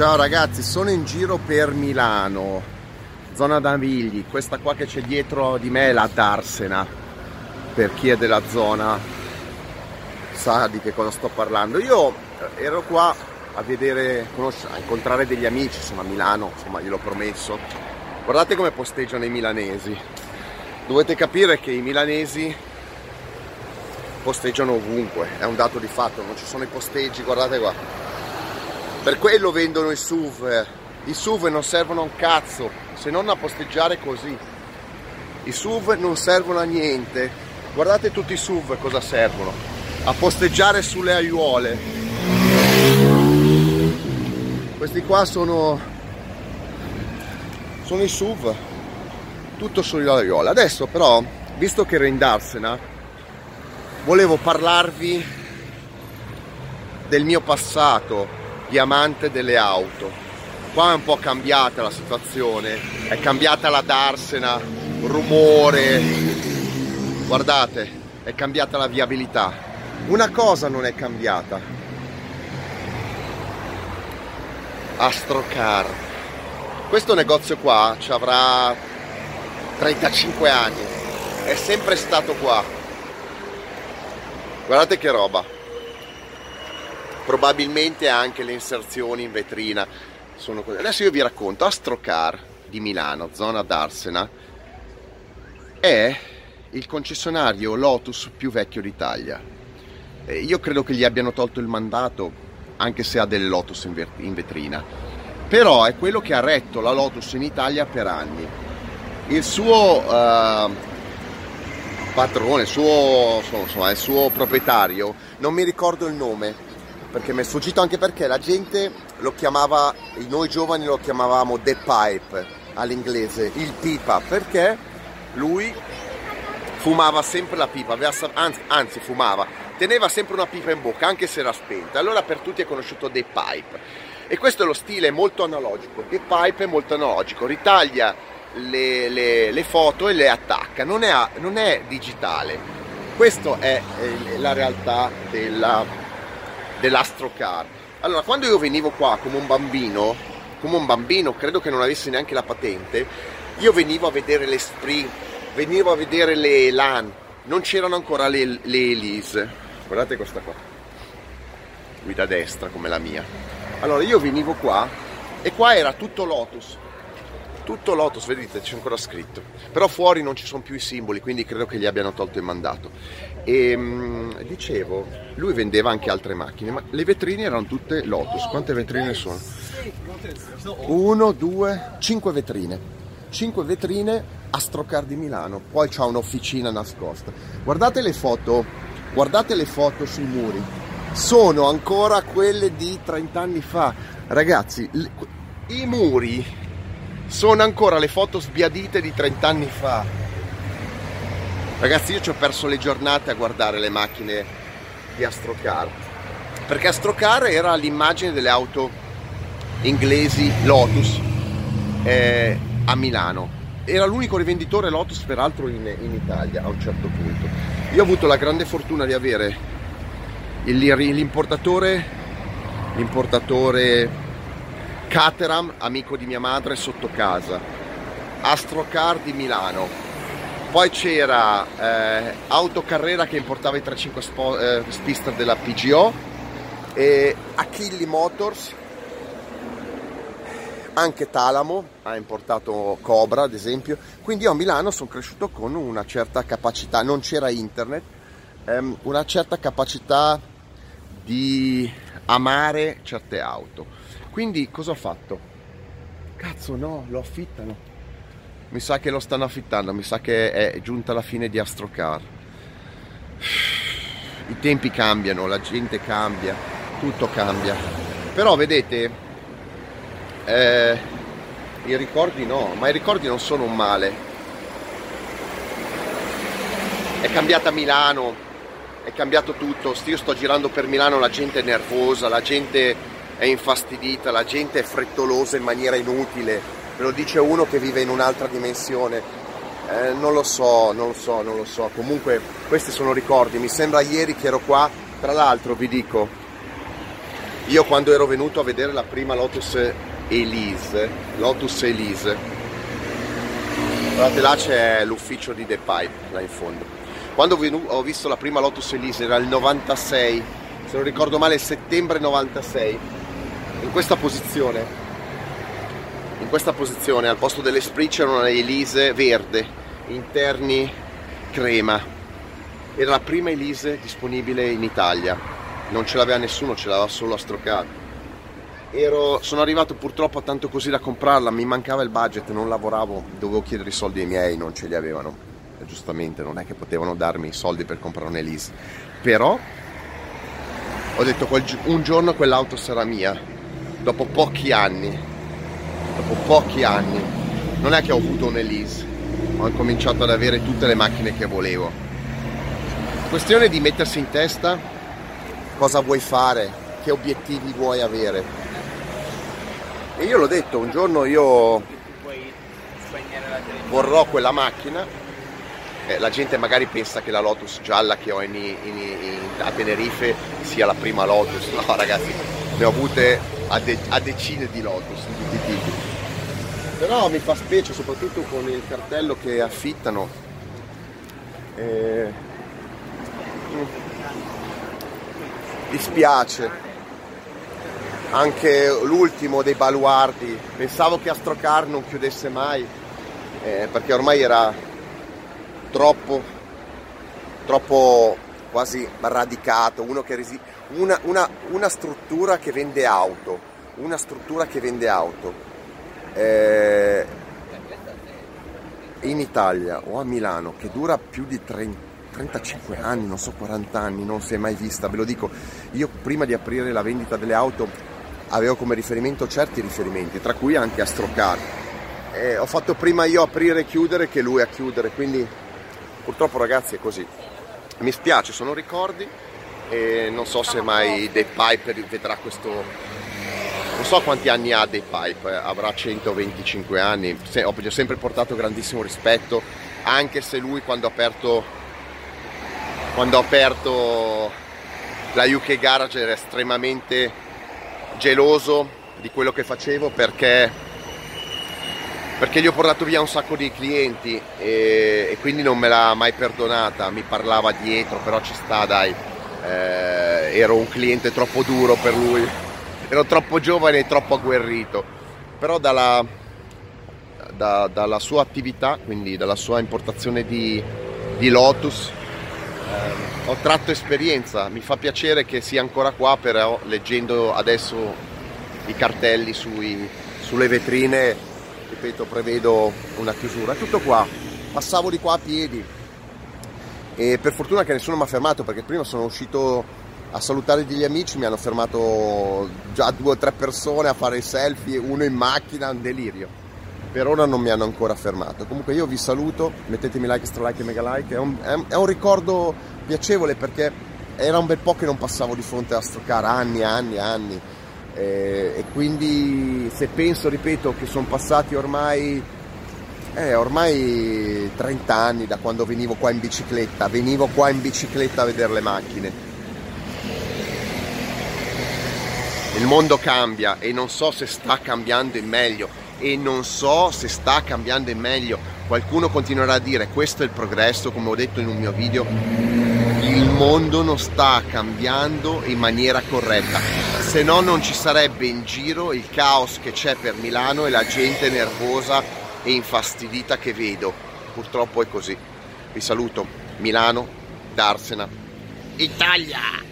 Ciao ragazzi, sono in giro per Milano, zona Navigli, questa qua che c'è dietro di me è la Darsena, per chi è della zona sa di che cosa sto parlando. Io ero qua a vedere, a incontrare degli amici, sono a Milano, insomma gliel'ho promesso. Guardate come posteggiano i milanesi. Dovete capire che i milanesi posteggiano ovunque, è un dato di fatto, non ci sono i posteggi, guardate qua. Per quello vendono i SUV, i SUV non servono a un cazzo, se non a posteggiare così. I SUV non servono a niente, guardate tutti i SUV cosa servono, a posteggiare sulle aiuole. Questi qua sono, sono i SUV, tutto sulle aiuole. Adesso però, visto che ero in Darsena, volevo parlarvi del mio passato di amante delle auto. Qua è un po' cambiata la situazione, è cambiata la darsena, rumore, guardate, è cambiata la viabilità. Una cosa non è cambiata. Astrocar. Questo negozio qua ci avrà 35 anni, è sempre stato qua Guardate che roba. Probabilmente anche le inserzioni in vetrina sono così. Adesso io vi racconto. Astrocar di Milano, zona d'Arsena, è il concessionario Lotus più vecchio d'Italia. Io credo che gli abbiano tolto il mandato, anche se ha delle Lotus in vetrina. Però è quello che ha retto la Lotus in Italia per anni. Il suo uh, padrone, il suo, insomma, il suo proprietario, non mi ricordo il nome, perché mi è sfuggito anche perché la gente lo chiamava, noi giovani lo chiamavamo The Pipe all'inglese, il pipa, perché lui fumava sempre la pipa, anzi, anzi fumava, teneva sempre una pipa in bocca anche se era spenta, allora per tutti è conosciuto The Pipe. E questo è lo stile molto analogico, The Pipe è molto analogico, ritaglia le, le, le foto e le attacca, non è, non è digitale. Questa è la realtà della, dell'astrocar. Allora, quando io venivo qua come un bambino, come un bambino, credo che non avessi neanche la patente, io venivo a vedere le Spree, venivo a vedere le LAN, non c'erano ancora le, le Elise. Guardate questa qua, guida destra come la mia. Allora io venivo qua e qua era tutto Lotus, tutto Lotus, vedete c'è ancora scritto, però fuori non ci sono più i simboli, quindi credo che gli abbiano tolto il mandato. E mh, dicevo, lui vendeva anche altre macchine, ma le vetrine erano tutte Lotus. Quante vetrine sono? Uno, due, cinque vetrine. Cinque vetrine Astrocar di Milano, poi c'ha un'officina nascosta. Guardate le foto, guardate le foto sui muri, sono ancora quelle di 30 anni fa. Ragazzi, i muri sono ancora le foto sbiadite di 30 anni fa. Ragazzi, io ci ho perso le giornate a guardare le macchine di Astrocar. Perché Astrocar era l'immagine delle auto inglesi Lotus eh, a Milano. Era l'unico rivenditore Lotus, peraltro, in, in Italia a un certo punto. Io ho avuto la grande fortuna di avere l'importatore, l'importatore Caterham, amico di mia madre, sotto casa, Astrocar di Milano, poi c'era eh, Autocarrera che importava i 3.5 spo- eh, Spister della PGO e Achilli Motors, anche Talamo ha importato Cobra ad esempio, quindi io a Milano sono cresciuto con una certa capacità, non c'era internet, ehm, una certa capacità di amare certe auto. Quindi cosa ho fatto? Cazzo no, lo affittano. Mi sa che lo stanno affittando, mi sa che è giunta la fine di Astrocar. I tempi cambiano, la gente cambia, tutto cambia. Però vedete, eh, i ricordi no, ma i ricordi non sono un male. È cambiata Milano, è cambiato tutto. Io sto girando per Milano, la gente è nervosa, la gente è infastidita, la gente è frettolosa in maniera inutile, me lo dice uno che vive in un'altra dimensione. Eh, non lo so, non lo so, non lo so. Comunque questi sono ricordi, mi sembra ieri che ero qua, tra l'altro vi dico, io quando ero venuto a vedere la prima Lotus Elise, Lotus Elise, guardate là c'è l'ufficio di The Pipe, là in fondo. Quando ho visto la prima Lotus Elise era il 96, se non ricordo male settembre 96, in questa posizione, in questa posizione al posto dell'Esprit c'era una Elise verde, interni crema. Era la prima Elise disponibile in Italia, non ce l'aveva nessuno, ce l'aveva solo Astrocar. Ero, sono arrivato purtroppo a tanto così da comprarla, mi mancava il budget, non lavoravo, dovevo chiedere i soldi ai miei, non ce li avevano. E giustamente non è che potevano darmi i soldi per comprare un'Elise. Però ho detto un giorno quell'auto sarà mia, dopo pochi anni. Dopo pochi anni. Non è che ho avuto un'Elise, ho cominciato ad avere tutte le macchine che volevo. Questione di mettersi in testa cosa vuoi fare, che obiettivi vuoi avere e io l'ho detto, un giorno io vorrò quella macchina. Eh, la gente magari pensa che la Lotus gialla che ho in, in, in, a Tenerife sia la prima Lotus. No ragazzi, ne ho avute a, de, a decine di Lotus di tutti i tipi. Però mi fa specie soprattutto con il cartello che affittano. Eh, mm, dispiace anche l'ultimo dei baluardi. Pensavo che Astrocar non chiudesse mai, eh, perché ormai era troppo, troppo quasi radicato, uno che resi- una, una, una, struttura che vende auto, una struttura che vende auto. Eh, in Italia o a Milano che dura più di 30 35 anni, non so 40 anni, non si è mai vista, ve lo dico, io prima di aprire la vendita delle auto avevo come riferimento certi riferimenti, tra cui anche Astrocar. E ho fatto prima io aprire e chiudere che lui a chiudere, quindi purtroppo ragazzi è così. Mi spiace, sono ricordi e non so se mai Dave Piper vedrà questo... Non so quanti anni ha Dave Pipe, avrà 125 anni, ho sempre portato grandissimo rispetto, anche se lui quando ha aperto, quando ha aperto la UK Garage era estremamente geloso di quello che facevo perché, perché gli ho portato via un sacco di clienti e, e, quindi non me l'ha mai perdonata, mi parlava dietro, però ci sta dai, eh, ero un cliente troppo duro per lui, ero troppo giovane e troppo agguerrito, però dalla, da, dalla sua attività, quindi dalla sua importazione di, di Lotus, eh, ho tratto esperienza, mi fa piacere che sia ancora qua, però leggendo adesso i cartelli sui, sulle vetrine, ripeto, prevedo una chiusura. Tutto qua, passavo di qua a piedi e per fortuna che nessuno mi ha fermato perché prima sono uscito a salutare degli amici, mi hanno fermato già due o tre persone a fare i selfie, uno in macchina, un delirio per ora non mi hanno ancora fermato. Comunque io vi saluto, mettetemi like, stra like e mega like, è un, è, è un ricordo piacevole perché era un bel po' che non passavo di fronte a Astrocar, anni, anni, anni. Eh, e quindi se penso, ripeto, che sono passati ormai, eh, ormai 30 anni da quando venivo qua in bicicletta, venivo qua in bicicletta a vedere le macchine. Il mondo cambia e non so se sta cambiando in meglio e non so se sta cambiando in meglio. Qualcuno continuerà a dire questo è il progresso, come ho detto in un mio video. Il mondo non sta cambiando in maniera corretta, se no non ci sarebbe in giro il caos che c'è per Milano e la gente nervosa e infastidita che vedo. Purtroppo è così. Vi saluto. Milano, Darsena, Italia!